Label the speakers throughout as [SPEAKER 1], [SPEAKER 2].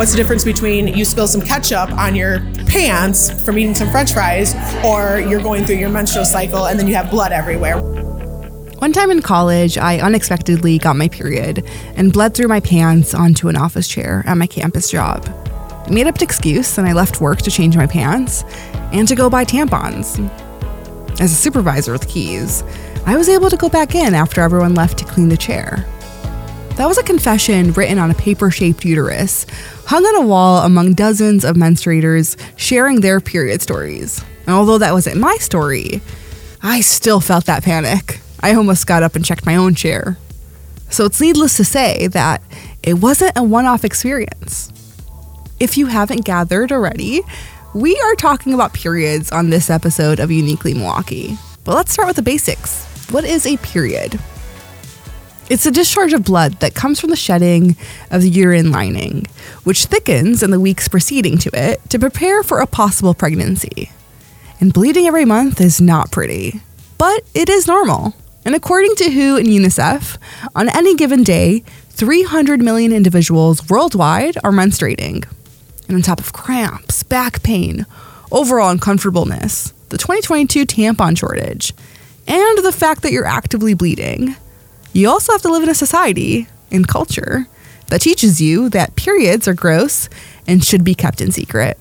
[SPEAKER 1] What's the difference between you spill some ketchup on your pants from eating some french fries or you're going through your menstrual cycle and then you have blood everywhere?
[SPEAKER 2] One time in college, I unexpectedly got my period and bled through my pants onto an office chair at my campus job. I made up an excuse and I left work to change my pants and to go buy tampons. As a supervisor with keys, I was able to go back in after everyone left to clean the chair. That was a confession written on a paper shaped uterus, hung on a wall among dozens of menstruators sharing their period stories. And although that wasn't my story, I still felt that panic. I almost got up and checked my own chair. So it's needless to say that it wasn't a one off experience. If you haven't gathered already, we are talking about periods on this episode of Uniquely Milwaukee. But let's start with the basics. What is a period? It's a discharge of blood that comes from the shedding of the uterine lining, which thickens in the weeks preceding to it to prepare for a possible pregnancy. And bleeding every month is not pretty, but it is normal. And according to WHO and UNICEF, on any given day, 300 million individuals worldwide are menstruating. And on top of cramps, back pain, overall uncomfortableness, the 2022 tampon shortage, and the fact that you're actively bleeding, you also have to live in a society and culture that teaches you that periods are gross and should be kept in secret.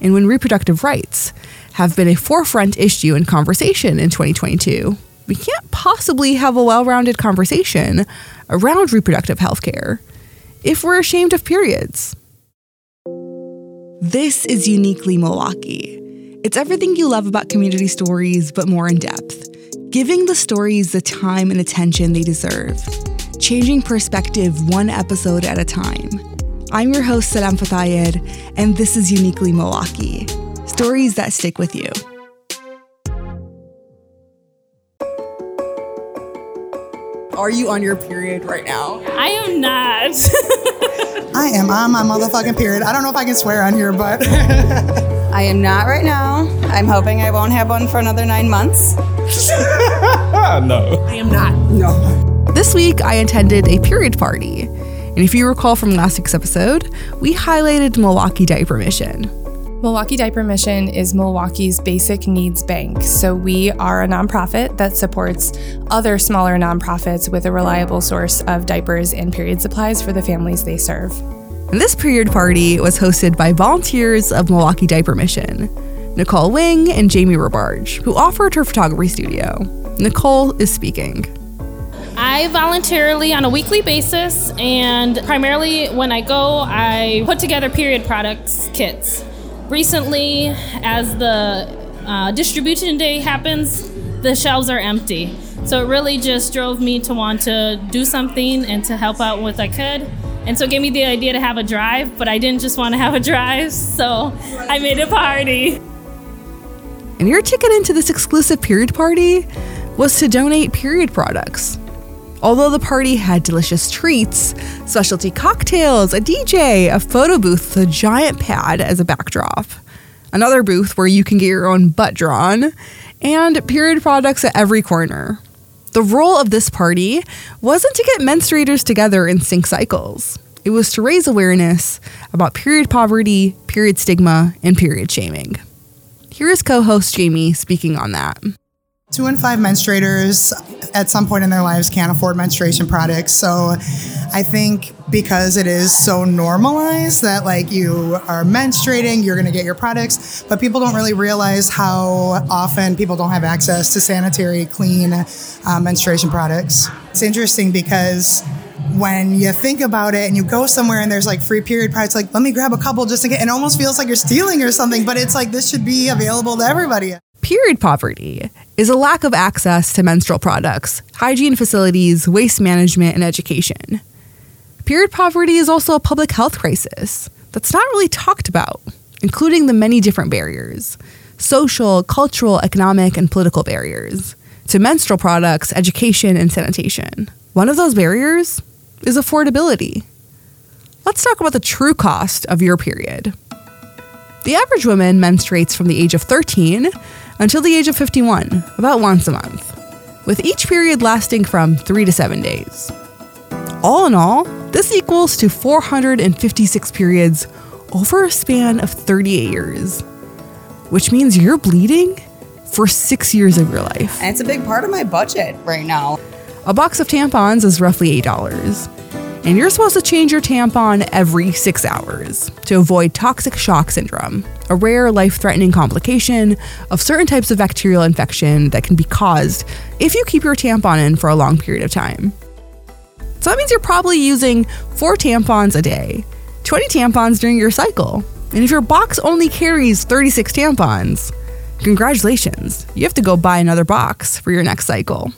[SPEAKER 2] And when reproductive rights have been a forefront issue in conversation in 2022, we can't possibly have a well rounded conversation around reproductive health care if we're ashamed of periods. This is Uniquely Milwaukee. It's everything you love about community stories, but more in depth. Giving the stories the time and attention they deserve. Changing perspective one episode at a time. I'm your host, Salam Fatayer, and this is Uniquely Milwaukee. Stories that stick with you. Are you on your period right now?
[SPEAKER 3] I am not.
[SPEAKER 1] I am on my motherfucking period. I don't know if I can swear on here, but
[SPEAKER 4] I am not right now. I'm hoping I won't have one for another nine months.
[SPEAKER 5] no.
[SPEAKER 1] I am not.
[SPEAKER 2] No. This week, I attended a period party. And if you recall from last week's episode, we highlighted Milwaukee Diaper Mission.
[SPEAKER 6] Milwaukee Diaper Mission is Milwaukee's basic needs bank. So, we are a nonprofit that supports other smaller nonprofits with a reliable source of diapers and period supplies for the families they serve.
[SPEAKER 2] And this period party was hosted by volunteers of Milwaukee Diaper Mission, Nicole Wing and Jamie Robarge, who offered her photography studio. Nicole is speaking.
[SPEAKER 3] I voluntarily on a weekly basis, and primarily when I go, I put together period products kits recently, as the uh, distribution day happens, the shelves are empty. So it really just drove me to want to do something and to help out what I could. And so it gave me the idea to have a drive, but I didn't just want to have a drive, so I made a party.
[SPEAKER 2] And your ticket into this exclusive period party was to donate period products. Although the party had delicious treats, specialty cocktails, a DJ, a photo booth with a giant pad as a backdrop, another booth where you can get your own butt drawn, and period products at every corner. The role of this party wasn't to get menstruators together in sync cycles. It was to raise awareness about period poverty, period stigma, and period shaming. Here is co host Jamie speaking on that.
[SPEAKER 1] Two in five menstruators at some point in their lives can't afford menstruation products. So I think because it is so normalized that like you are menstruating, you're going to get your products, but people don't really realize how often people don't have access to sanitary, clean uh, menstruation products. It's interesting because when you think about it and you go somewhere and there's like free period products, like let me grab a couple just to get, it almost feels like you're stealing or something, but it's like this should be available to everybody.
[SPEAKER 2] Period poverty is a lack of access to menstrual products, hygiene facilities, waste management, and education. Period poverty is also a public health crisis that's not really talked about, including the many different barriers social, cultural, economic, and political barriers to menstrual products, education, and sanitation. One of those barriers is affordability. Let's talk about the true cost of your period. The average woman menstruates from the age of 13 until the age of 51, about once a month, with each period lasting from three to seven days. All in all, This equals to 456 periods over a span of 38 years, which means you're bleeding for six years of your life.
[SPEAKER 4] And it's a big part of my budget right now.
[SPEAKER 2] A box of tampons is roughly $8. And you're supposed to change your tampon every six hours to avoid toxic shock syndrome, a rare life threatening complication of certain types of bacterial infection that can be caused if you keep your tampon in for a long period of time. So that means you're probably using four tampons a day, 20 tampons during your cycle. And if your box only carries 36 tampons, congratulations, you have to go buy another box for your next cycle.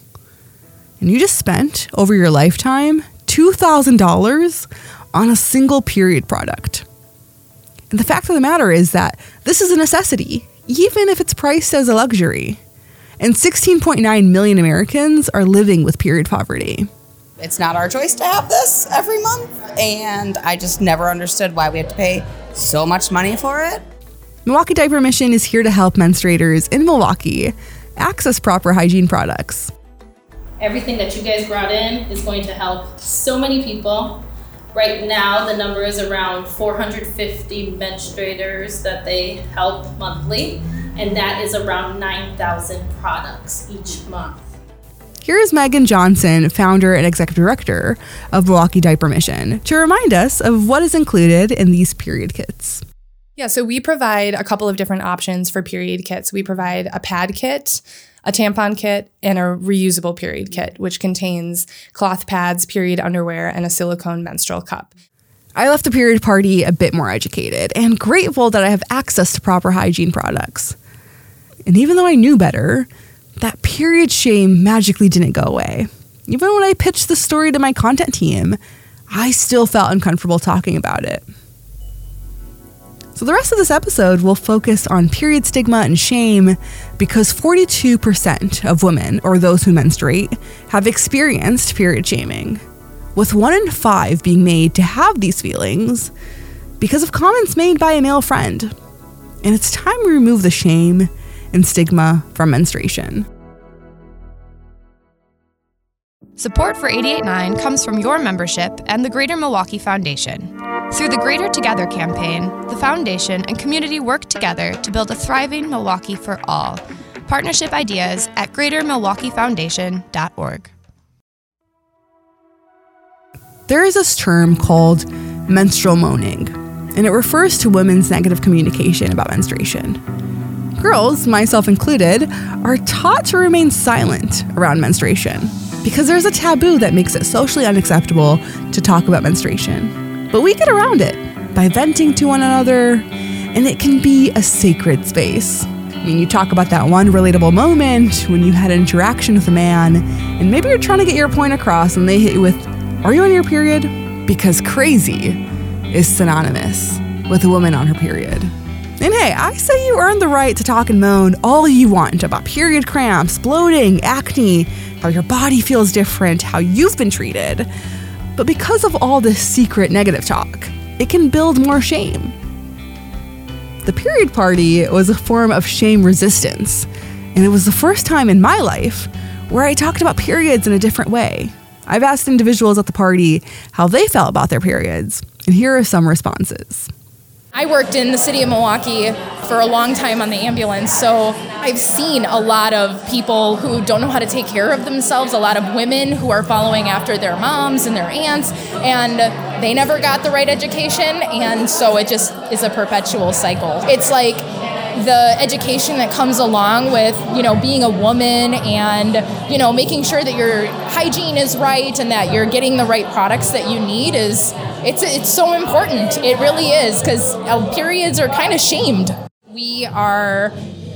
[SPEAKER 2] And you just spent over your lifetime $2,000 on a single period product. And the fact of the matter is that this is a necessity, even if it's priced as a luxury. And 16.9 million Americans are living with period poverty.
[SPEAKER 4] It's not our choice to have this every month, and I just never understood why we had to pay so much money for it.
[SPEAKER 2] Milwaukee Diaper Mission is here to help menstruators in Milwaukee access proper hygiene products.
[SPEAKER 3] Everything that you guys brought in is going to help so many people. Right now, the number is around 450 menstruators that they help monthly, and that is around 9,000 products each month.
[SPEAKER 2] Here is Megan Johnson, founder and executive director of Milwaukee Diaper Mission, to remind us of what is included in these period kits.
[SPEAKER 6] Yeah, so we provide a couple of different options for period kits. We provide a pad kit, a tampon kit, and a reusable period kit, which contains cloth pads, period underwear, and a silicone menstrual cup.
[SPEAKER 2] I left the period party a bit more educated and grateful that I have access to proper hygiene products. And even though I knew better, that period shame magically didn't go away. Even when I pitched the story to my content team, I still felt uncomfortable talking about it. So, the rest of this episode will focus on period stigma and shame because 42% of women, or those who menstruate, have experienced period shaming, with one in five being made to have these feelings because of comments made by a male friend. And it's time we remove the shame and stigma from menstruation.
[SPEAKER 5] Support for 889 comes from your membership and the Greater Milwaukee Foundation. Through the Greater Together campaign, the foundation and community work together to build a thriving Milwaukee for all. Partnership ideas at greatermilwaukeefoundation.org.
[SPEAKER 2] There is this term called menstrual moaning, and it refers to women's negative communication about menstruation. Girls, myself included, are taught to remain silent around menstruation because there's a taboo that makes it socially unacceptable to talk about menstruation. But we get around it by venting to one another, and it can be a sacred space. I mean, you talk about that one relatable moment when you had an interaction with a man, and maybe you're trying to get your point across, and they hit you with, Are you on your period? Because crazy is synonymous with a woman on her period. And hey, I say you earn the right to talk and moan all you want about period cramps, bloating, acne, how your body feels different, how you've been treated. But because of all this secret negative talk, it can build more shame. The period party was a form of shame resistance, and it was the first time in my life where I talked about periods in a different way. I've asked individuals at the party how they felt about their periods, and here are some responses.
[SPEAKER 7] I worked in the city of Milwaukee for a long time on the ambulance, so I've seen a lot of people who don't know how to take care of themselves, a lot of women who are following after their moms and their aunts, and they never got the right education, and so it just is a perpetual cycle. It's like the education that comes along with you know being a woman and you know making sure that your hygiene is right and that you're getting the right products that you need is it's it's so important. It really is because uh, periods are kind of shamed. We are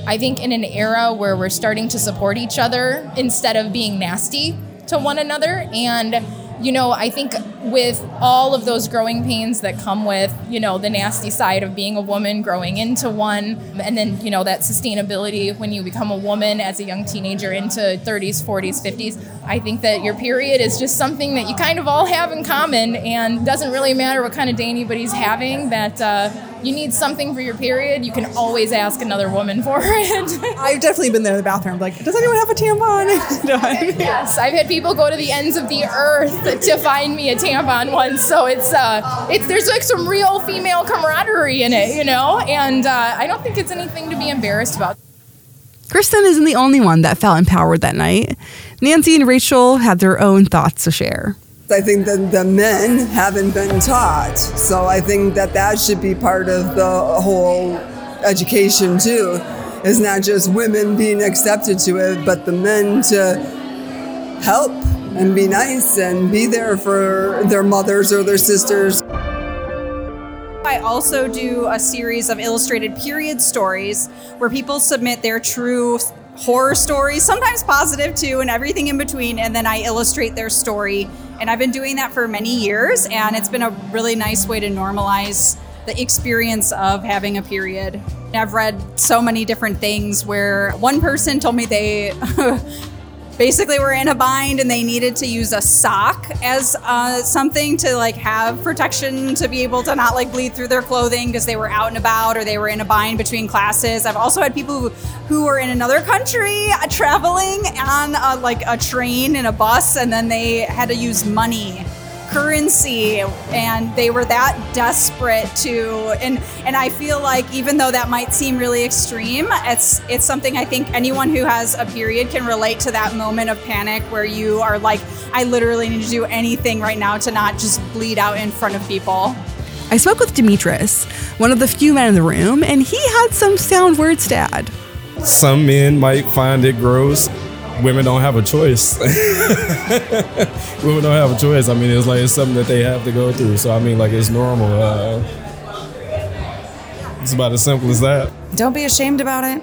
[SPEAKER 7] i think in an era where we're starting to support each other instead of being nasty to one another. And you know, I think with all of those growing pains that come with, you know, the nasty side of being a woman growing into one, and then, you know, that sustainability when you become a woman as a young teenager into 30s, 40s, 50s, I think that your period is just something that you kind of all have in common and doesn't really matter what kind of day anybody's having, that, uh, you need something for your period, you can always ask another woman for it.
[SPEAKER 8] I've definitely been there in the bathroom, like, does anyone have a tampon? Know, I mean,
[SPEAKER 7] yes, I've had people go to the ends of the earth to find me a tampon once. So it's uh, it's there's like some real female camaraderie in it, you know, and uh, I don't think it's anything to be embarrassed about.
[SPEAKER 2] Kristen isn't the only one that felt empowered that night. Nancy and Rachel had their own thoughts to share.
[SPEAKER 9] I think that the men haven't been taught. So I think that that should be part of the whole education too. It's not just women being accepted to it, but the men to help and be nice and be there for their mothers or their sisters.
[SPEAKER 10] I also do a series of illustrated period stories where people submit their true horror stories, sometimes positive too, and everything in between, and then I illustrate their story. And I've been doing that for many years, and it's been a really nice way to normalize the experience of having a period. I've read so many different things where one person told me they basically we were in a bind and they needed to use a sock as uh, something to like have protection to be able to not like bleed through their clothing because they were out and about or they were in a bind between classes. I've also had people who, who were in another country uh, traveling on like a train and a bus and then they had to use money currency and they were that desperate to and and I feel like even though that might seem really extreme it's it's something I think anyone who has a period can relate to that moment of panic where you are like I literally need to do anything right now to not just bleed out in front of people.
[SPEAKER 2] I spoke with Demetrius, one of the few men in the room, and he had some sound words to add.
[SPEAKER 11] Some men might find it gross. Women don't have a choice. Women don't have a choice. I mean, it's like it's something that they have to go through. So I mean, like it's normal. Uh, it's about as simple as that.
[SPEAKER 4] Don't be ashamed about it.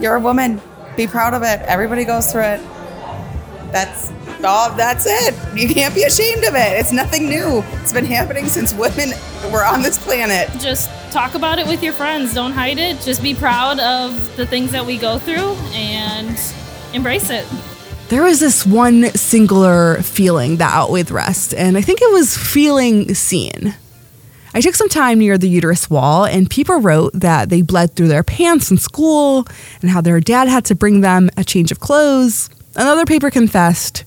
[SPEAKER 4] You're a woman. Be proud of it. Everybody goes through it. That's all. That's it. You can't be ashamed of it. It's nothing new. It's been happening since women were on this planet.
[SPEAKER 3] Just talk about it with your friends. Don't hide it. Just be proud of the things that we go through and embrace it.
[SPEAKER 2] There was this one singular feeling that outweighed the rest, and I think it was feeling seen. I took some time near the uterus wall, and people wrote that they bled through their pants in school and how their dad had to bring them a change of clothes. Another paper confessed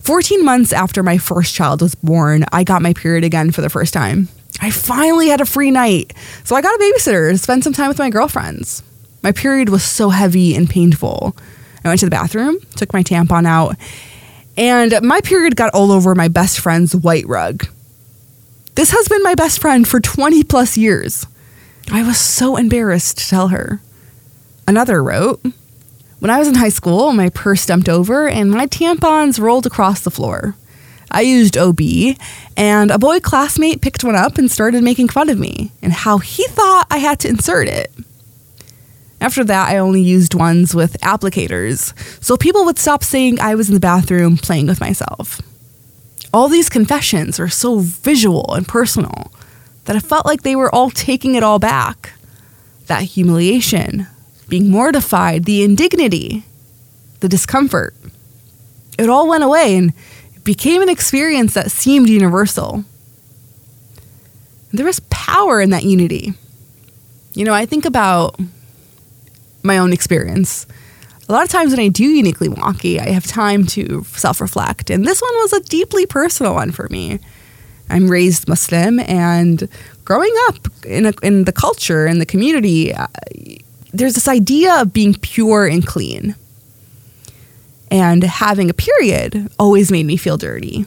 [SPEAKER 2] 14 months after my first child was born, I got my period again for the first time. I finally had a free night, so I got a babysitter to spend some time with my girlfriends. My period was so heavy and painful. I went to the bathroom, took my tampon out, and my period got all over my best friend's white rug. This has been my best friend for 20 plus years. I was so embarrassed to tell her. Another wrote, When I was in high school, my purse dumped over and my tampons rolled across the floor. I used OB, and a boy classmate picked one up and started making fun of me and how he thought I had to insert it. After that, I only used ones with applicators, so people would stop saying I was in the bathroom playing with myself. All these confessions are so visual and personal that I felt like they were all taking it all back. That humiliation, being mortified, the indignity, the discomfort. It all went away and it became an experience that seemed universal. There was power in that unity. You know, I think about my own experience. A lot of times when I do uniquely wonky, I have time to self reflect. And this one was a deeply personal one for me. I'm raised Muslim, and growing up in, a, in the culture, in the community, uh, there's this idea of being pure and clean. And having a period always made me feel dirty.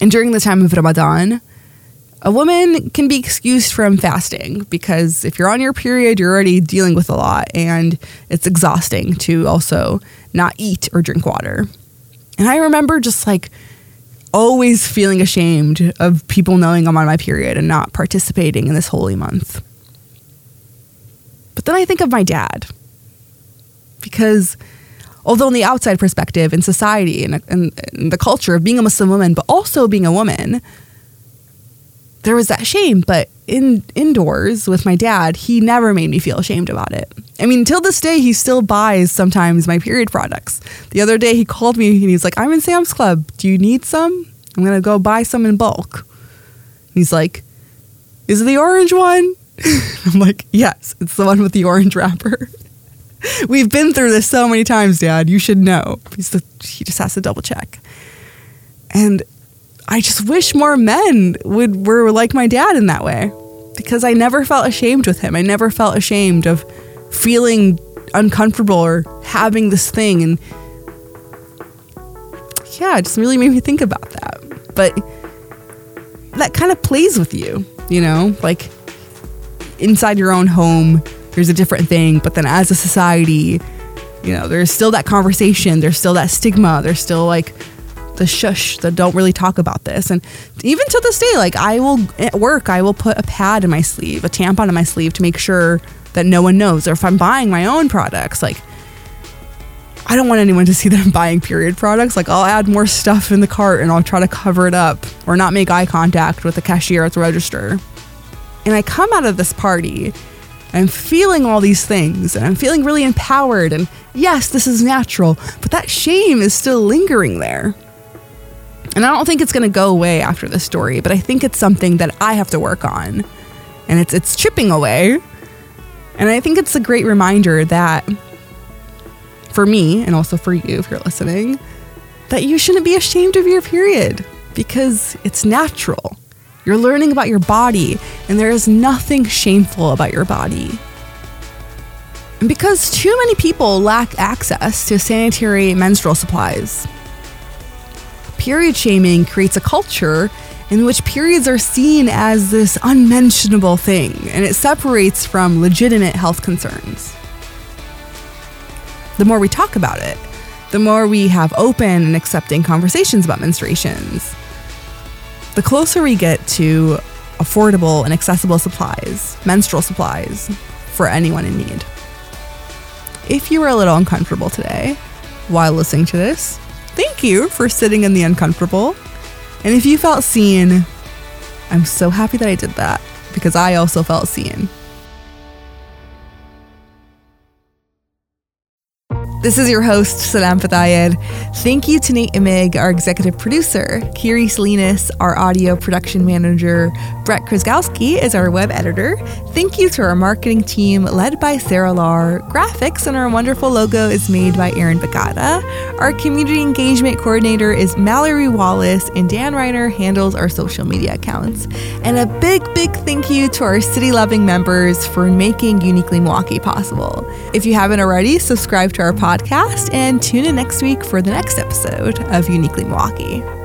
[SPEAKER 2] And during the time of Ramadan, a woman can be excused from fasting because if you're on your period, you're already dealing with a lot and it's exhausting to also not eat or drink water. And I remember just like always feeling ashamed of people knowing I'm on my period and not participating in this holy month. But then I think of my dad because although in the outside perspective in society and in, the culture of being a Muslim woman, but also being a woman, there was that shame, but in indoors with my dad, he never made me feel ashamed about it. I mean, till this day, he still buys sometimes my period products. The other day, he called me and he's like, "I'm in Sam's Club. Do you need some? I'm gonna go buy some in bulk." And he's like, Is it the orange one? I'm like, Yes, it's the one with the orange wrapper. We've been through this so many times, Dad. You should know. He's the, he just has to double check. And I just wish more men would were like my dad in that way because I never felt ashamed with him. I never felt ashamed of feeling uncomfortable or having this thing and yeah, it just really made me think about that. But that kind of plays with you, you know? Like inside your own home, there's a different thing, but then as a society, you know, there's still that conversation, there's still that stigma, there's still like the shush that don't really talk about this. And even to this day, like I will at work, I will put a pad in my sleeve, a tampon in my sleeve to make sure that no one knows. Or if I'm buying my own products, like I don't want anyone to see that I'm buying period products. Like I'll add more stuff in the cart and I'll try to cover it up or not make eye contact with the cashier at the register. And I come out of this party I'm feeling all these things and I'm feeling really empowered. And yes, this is natural, but that shame is still lingering there. And I don't think it's going to go away after this story, but I think it's something that I have to work on. And it's it's chipping away. And I think it's a great reminder that for me and also for you if you're listening, that you shouldn't be ashamed of your period because it's natural. You're learning about your body, and there is nothing shameful about your body. And because too many people lack access to sanitary menstrual supplies, period shaming creates a culture in which periods are seen as this unmentionable thing, and it separates from legitimate health concerns. The more we talk about it, the more we have open and accepting conversations about menstruations, the closer we get to affordable and accessible supplies, menstrual supplies, for anyone in need. If you were a little uncomfortable today while listening to this, you for sitting in the uncomfortable. And if you felt seen, I'm so happy that I did that because I also felt seen. This is your host, Salam Fatayer. Thank you to Nate Imig, our executive producer, Kiri Salinas, our audio production manager, Brett Krzyzowski is our web editor. Thank you to our marketing team led by Sarah Lar. Graphics and our wonderful logo is made by Aaron Bagata. Our community engagement coordinator is Mallory Wallace, and Dan Reiner handles our social media accounts. And a big, big thank you to our city loving members for making Uniquely Milwaukee possible. If you haven't already, subscribe to our podcast podcast and tune in next week for the next episode of Uniquely Milwaukee.